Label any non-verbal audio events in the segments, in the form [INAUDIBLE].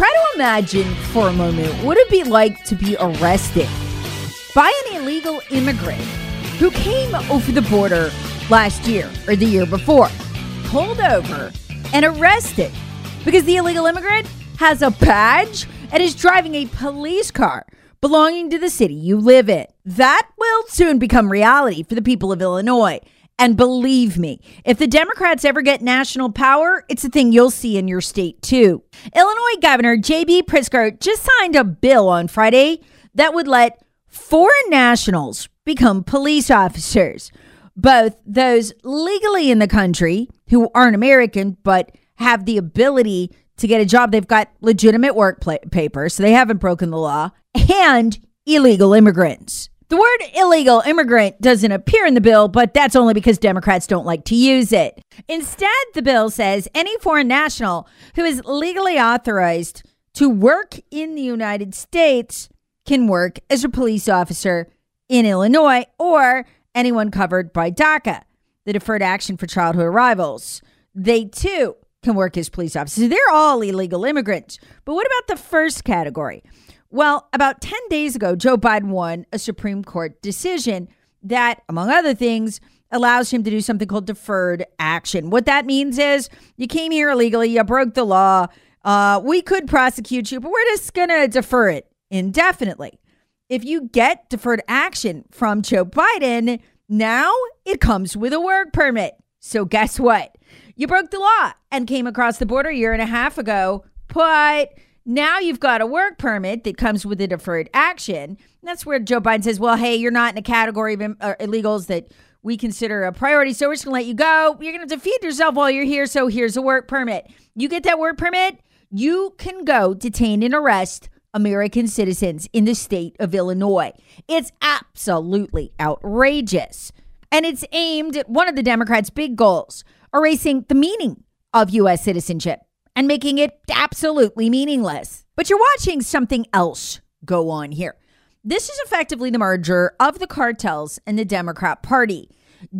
Try to imagine for a moment what it'd be like to be arrested by an illegal immigrant who came over the border last year or the year before, pulled over and arrested because the illegal immigrant has a badge and is driving a police car belonging to the city you live in. That will soon become reality for the people of Illinois. And believe me, if the Democrats ever get national power, it's a thing you'll see in your state too. Illinois Governor J.B. Pritzker just signed a bill on Friday that would let foreign nationals become police officers, both those legally in the country who aren't American but have the ability to get a job. They've got legitimate work papers, so they haven't broken the law, and illegal immigrants. The word illegal immigrant doesn't appear in the bill, but that's only because Democrats don't like to use it. Instead, the bill says any foreign national who is legally authorized to work in the United States can work as a police officer in Illinois or anyone covered by DACA, the Deferred Action for Childhood Arrivals. They too can work as police officers. They're all illegal immigrants. But what about the first category? Well, about 10 days ago, Joe Biden won a Supreme Court decision that, among other things, allows him to do something called deferred action. What that means is you came here illegally, you broke the law. Uh, we could prosecute you, but we're just going to defer it indefinitely. If you get deferred action from Joe Biden, now it comes with a work permit. So, guess what? You broke the law and came across the border a year and a half ago, but now you've got a work permit that comes with a deferred action. That's where Joe Biden says, well, hey, you're not in a category of uh, illegals that we consider a priority. So we're just going to let you go. You're going to defeat yourself while you're here. So here's a work permit. You get that work permit, you can go detain and arrest American citizens in the state of Illinois. It's absolutely outrageous. And it's aimed at one of the Democrats' big goals erasing the meaning of U.S. citizenship and making it absolutely meaningless. But you're watching something else go on here. This is effectively the merger of the cartels and the Democrat Party.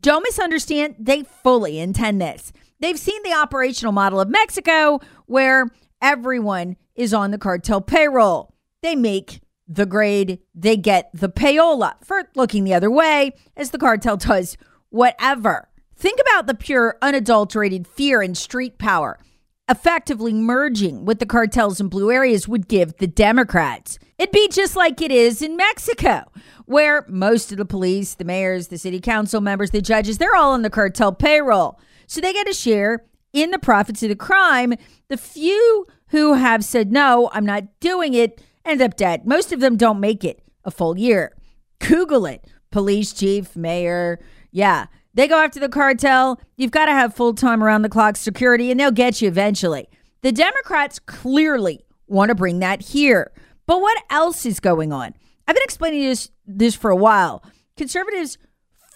Don't misunderstand, they fully intend this. They've seen the operational model of Mexico where everyone is on the cartel payroll. They make the grade, they get the payola for looking the other way as the cartel does whatever. Think about the pure, unadulterated fear and street power effectively merging with the cartels in blue areas would give the Democrats. It'd be just like it is in Mexico, where most of the police, the mayors, the city council members, the judges, they're all on the cartel payroll. So they get a share in the profits of the crime. The few who have said, no, I'm not doing it, end up dead. Most of them don't make it a full year. Google it. Police chief, mayor. Yeah. They go after the cartel. You've got to have full time around the clock security, and they'll get you eventually. The Democrats clearly want to bring that here. But what else is going on? I've been explaining this, this for a while. Conservatives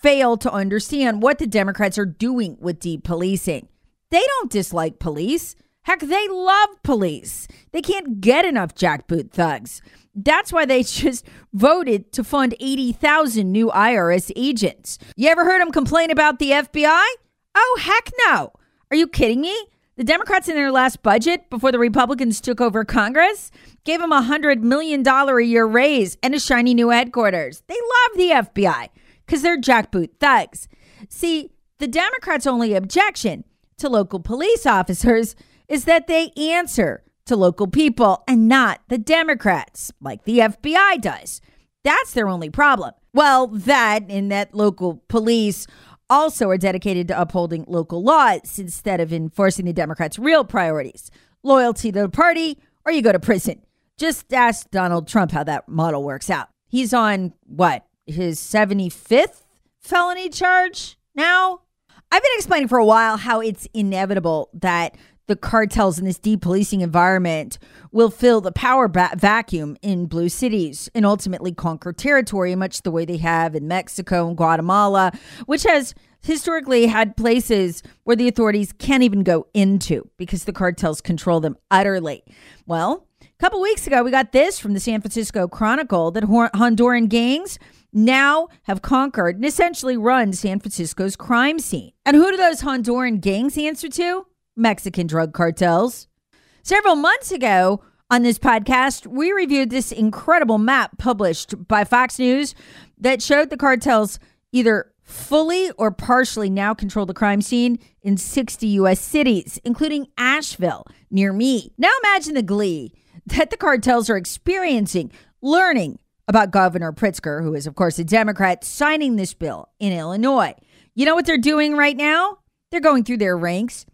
fail to understand what the Democrats are doing with depolicing. They don't dislike police. Heck, they love police. They can't get enough jackboot thugs. That's why they [LAUGHS] just voted to fund 80,000 new IRS agents. You ever heard them complain about the FBI? Oh, heck no. Are you kidding me? The Democrats in their last budget before the Republicans took over Congress gave them a $100 million a year raise and a shiny new headquarters. They love the FBI because they're jackboot thugs. See, the Democrats' only objection to local police officers is that they answer to local people and not the Democrats, like the FBI does. That's their only problem. Well, that in that local police also are dedicated to upholding local laws instead of enforcing the Democrats' real priorities loyalty to the party or you go to prison. Just ask Donald Trump how that model works out. He's on what, his 75th felony charge now? I've been explaining for a while how it's inevitable that the cartels in this depolicing environment will fill the power ba- vacuum in blue cities and ultimately conquer territory, much the way they have in Mexico and Guatemala, which has historically had places where the authorities can't even go into because the cartels control them utterly. Well, a couple weeks ago, we got this from the San Francisco Chronicle that Honduran gangs now have conquered and essentially run San Francisco's crime scene. And who do those Honduran gangs answer to? Mexican drug cartels. Several months ago on this podcast, we reviewed this incredible map published by Fox News that showed the cartels either fully or partially now control the crime scene in 60 U.S. cities, including Asheville, near me. Now imagine the glee that the cartels are experiencing learning about Governor Pritzker, who is, of course, a Democrat, signing this bill in Illinois. You know what they're doing right now? They're going through their ranks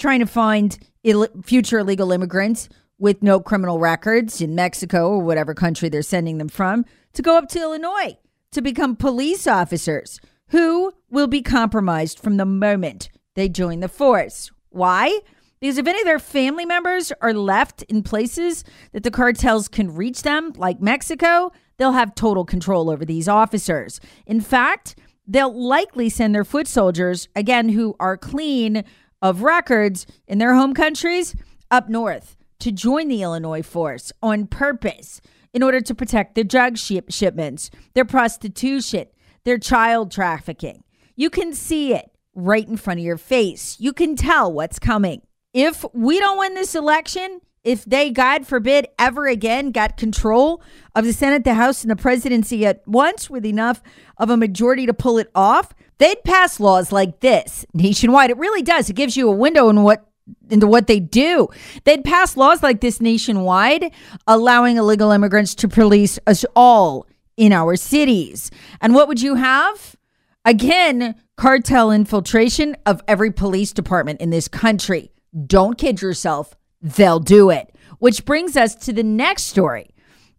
trying to find Ill- future illegal immigrants with no criminal records in Mexico or whatever country they're sending them from to go up to Illinois to become police officers who will be compromised from the moment they join the force. Why? Because if any of their family members are left in places that the cartels can reach them, like Mexico, they'll have total control over these officers. In fact, they'll likely send their foot soldiers, again, who are clean of records in their home countries up north to join the Illinois force on purpose in order to protect their drug ship shipments, their prostitution, their child trafficking. You can see it right in front of your face. You can tell what's coming. If we don't win this election, if they, God forbid, ever again got control of the Senate, the House, and the presidency at once with enough of a majority to pull it off, they'd pass laws like this nationwide. It really does. It gives you a window in what into what they do. They'd pass laws like this nationwide, allowing illegal immigrants to police us all in our cities. And what would you have? Again, cartel infiltration of every police department in this country. Don't kid yourself, they'll do it. Which brings us to the next story.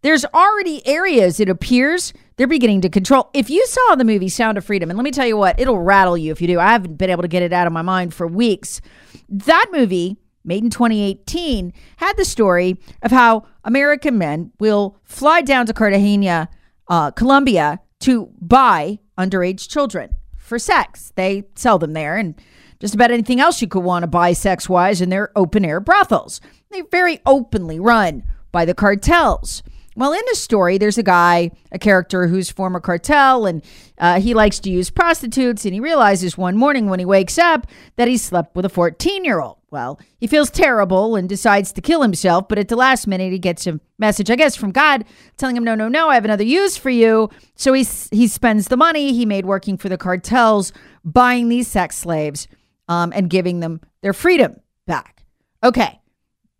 There's already areas, it appears, they're beginning to control. If you saw the movie Sound of Freedom, and let me tell you what, it'll rattle you if you do. I haven't been able to get it out of my mind for weeks. That movie, made in 2018, had the story of how American men will fly down to Cartagena, uh, Colombia, to buy underage children for sex. They sell them there, and just about anything else you could want to buy sex wise in their open air brothels. They very openly run by the cartels. Well, in the story, there's a guy, a character who's former cartel, and uh, he likes to use prostitutes. And he realizes one morning when he wakes up that he slept with a 14 year old. Well, he feels terrible and decides to kill himself. But at the last minute, he gets a message, I guess, from God telling him, No, no, no, I have another use for you. So he, he spends the money he made working for the cartels, buying these sex slaves um, and giving them their freedom back. Okay.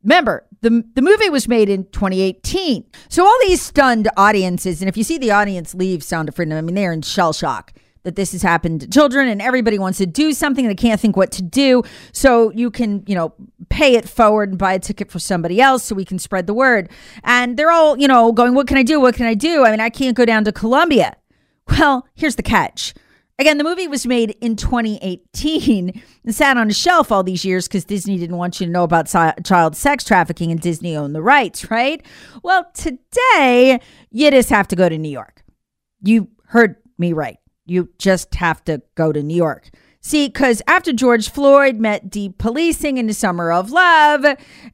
Remember, the, the movie was made in 2018. So all these stunned audiences, and if you see the audience leave Sound of Freedom, I mean, they're in shell shock that this has happened to children and everybody wants to do something and they can't think what to do. So you can, you know, pay it forward and buy a ticket for somebody else so we can spread the word. And they're all, you know, going, what can I do? What can I do? I mean, I can't go down to Colombia. Well, here's the catch. Again, the movie was made in 2018 and sat on a shelf all these years because Disney didn't want you to know about child sex trafficking and Disney owned the rights, right? Well, today, you just have to go to New York. You heard me right. You just have to go to New York. See, because after George Floyd met depolicing in the summer of love,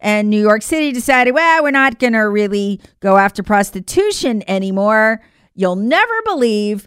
and New York City decided, well, we're not going to really go after prostitution anymore, you'll never believe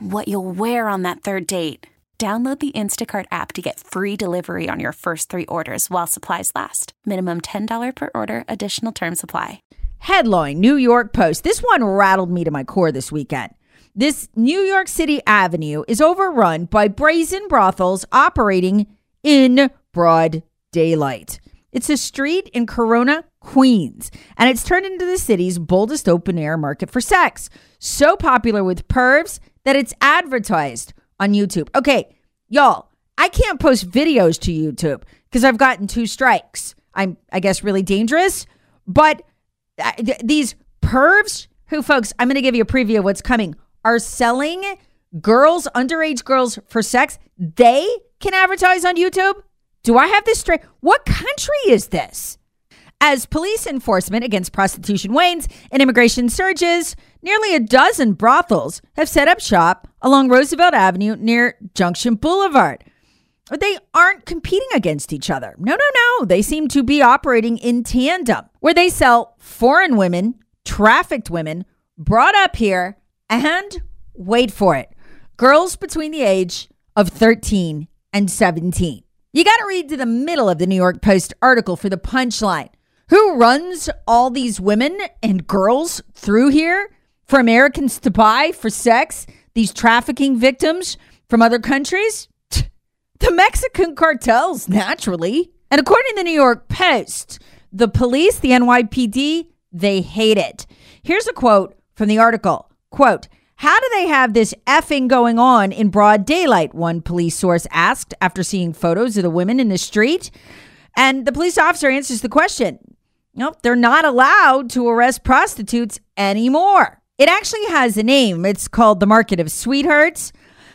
what you'll wear on that third date. Download the Instacart app to get free delivery on your first three orders while supplies last. Minimum $10 per order, additional term supply. Headline New York Post. This one rattled me to my core this weekend. This New York City Avenue is overrun by brazen brothels operating in broad daylight. It's a street in Corona, Queens, and it's turned into the city's boldest open air market for sex. So popular with pervs that it's advertised on YouTube. Okay, y'all, I can't post videos to YouTube because I've gotten two strikes. I'm, I guess, really dangerous. But uh, th- these pervs, who, folks, I'm going to give you a preview of what's coming, are selling girls, underage girls for sex. They can advertise on YouTube. Do I have this straight? What country is this? As police enforcement against prostitution wanes and immigration surges, nearly a dozen brothels have set up shop along Roosevelt Avenue near Junction Boulevard. But they aren't competing against each other. No, no, no. They seem to be operating in tandem, where they sell foreign women, trafficked women, brought up here, and wait for it, girls between the age of 13 and 17. You got to read to the middle of the New York Post article for the punchline. Who runs all these women and girls through here for Americans to buy for sex? These trafficking victims from other countries? The Mexican cartels, naturally. And according to the New York Post, the police, the NYPD, they hate it. Here's a quote from the article. Quote, how do they have this effing going on in broad daylight? One police source asked after seeing photos of the women in the street. And the police officer answers the question Nope, they're not allowed to arrest prostitutes anymore. It actually has a name. It's called the Market of Sweethearts.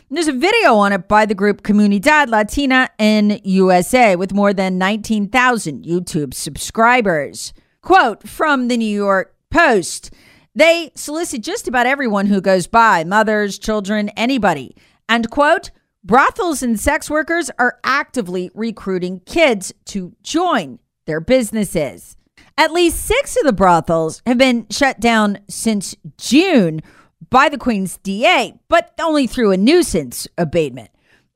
There's a video on it by the group Comunidad Latina in USA with more than 19,000 YouTube subscribers. Quote from the New York Post They solicit just about everyone who goes by mothers, children, anybody. And quote, brothels and sex workers are actively recruiting kids to join their businesses. At least six of the brothels have been shut down since June by the Queen's DA, but only through a nuisance abatement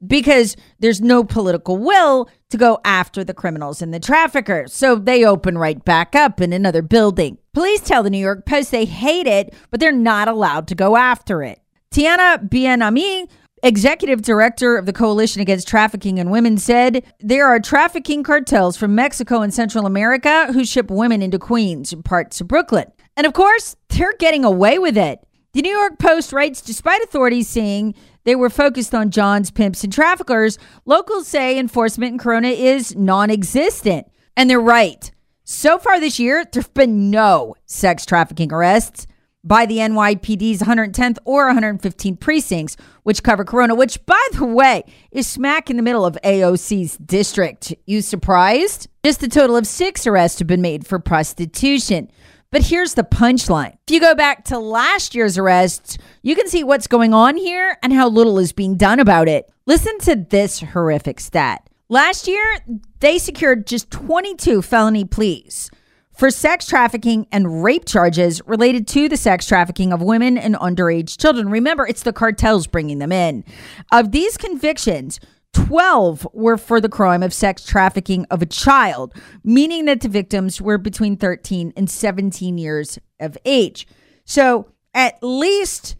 because there's no political will to go after the criminals and the traffickers. So they open right back up in another building. Police tell the New York Post they hate it, but they're not allowed to go after it. Taina Bien-Aimé Executive director of the Coalition Against Trafficking in Women said there are trafficking cartels from Mexico and Central America who ship women into Queens and parts of Brooklyn. And of course, they're getting away with it. The New York Post writes despite authorities saying they were focused on Johns, pimps, and traffickers, locals say enforcement in Corona is non existent. And they're right. So far this year, there have been no sex trafficking arrests by the NYPD's 110th or 115th precincts, which cover Corona, which, by the way, is smack in the middle of AOC's district. You surprised? Just a total of six arrests have been made for prostitution. But here's the punchline. If you go back to last year's arrests, you can see what's going on here and how little is being done about it. Listen to this horrific stat. Last year, they secured just 22 felony pleas for sex trafficking and rape charges related to the sex trafficking of women and underage children. Remember, it's the cartels bringing them in. Of these convictions, 12 were for the crime of sex trafficking of a child, meaning that the victims were between 13 and 17 years of age. So at least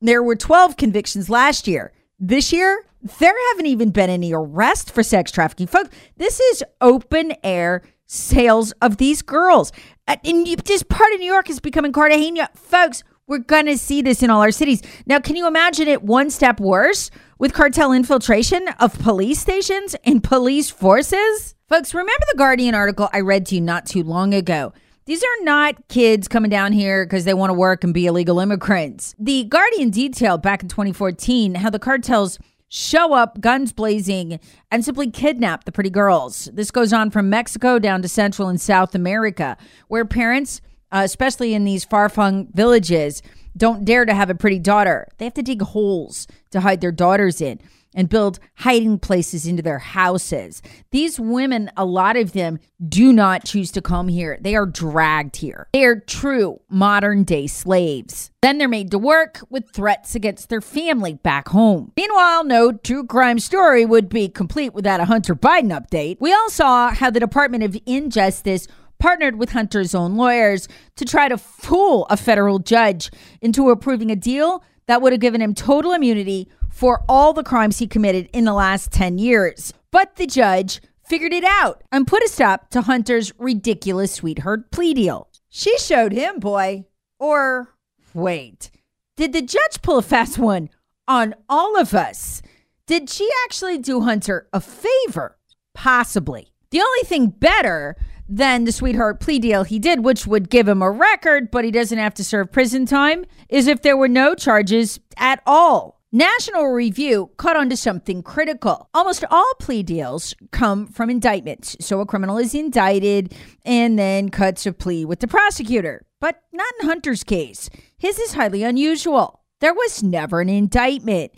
there were 12 convictions last year. This year, there haven't even been any arrests for sex trafficking. Folks, this is open air sales of these girls. Uh, and this part of New York is becoming Cartagena. Folks, We're going to see this in all our cities. Now, can you imagine it one step worse with cartel infiltration of police stations and police forces? Folks, remember the Guardian article I read to you not too long ago? These are not kids coming down here because they want to work and be illegal immigrants. The Guardian detailed back in 2014 how the cartels show up guns blazing and simply kidnap the pretty girls. This goes on from Mexico down to Central and South America, where parents uh, especially in these far flung villages, don't dare to have a pretty daughter. They have to dig holes to hide their daughters in and build hiding places into their houses. These women, a lot of them, do not choose to come here. They are dragged here. They are true modern day slaves. Then they're made to work with threats against their family back home. Meanwhile, no true crime story would be complete without a Hunter Biden update. We all saw how the Department of Injustice partnered with Hunter's own lawyers to try to fool a federal judge into approving a deal that would have given him total immunity for all the crimes he committed in the last 10 years. But the judge figured it out and put a stop to Hunter's ridiculous sweetheart plea deal. She showed him, boy. Or wait, did the judge pull a fast one on all of us? Did she actually do Hunter a favor? Possibly. The only thing better than the sweetheart plea deal he did, which would give him a record, but he doesn't have to serve prison time, is if there were no charges at all. National Review caught on to something critical. Almost all plea deals come from indictments. So a criminal is indicted and then cuts a plea with the prosecutor. But not in Hunter's case. His is highly unusual. There was never an indictment.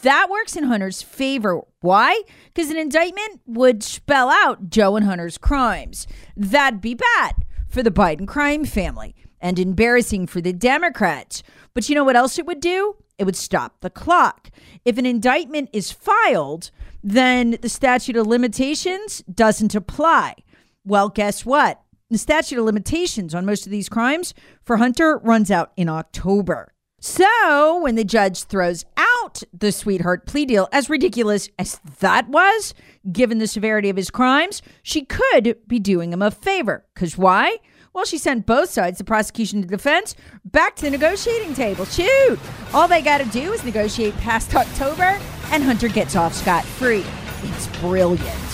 That works in Hunter's favor. Why? Because an indictment would spell out Joe and Hunter's crimes. That'd be bad for the Biden crime family and embarrassing for the Democrats. But you know what else it would do? It would stop the clock. If an indictment is filed, then the statute of limitations doesn't apply. Well, guess what? The statute of limitations on most of these crimes for Hunter runs out in October. So when the judge throws out the sweetheart plea deal, as ridiculous as that was, given the severity of his crimes, she could be doing him a favor. Because why? Well, she sent both sides, the prosecution and the defense, back to the negotiating table. Shoot! All they got to do is negotiate past October, and Hunter gets off scot free. It's brilliant.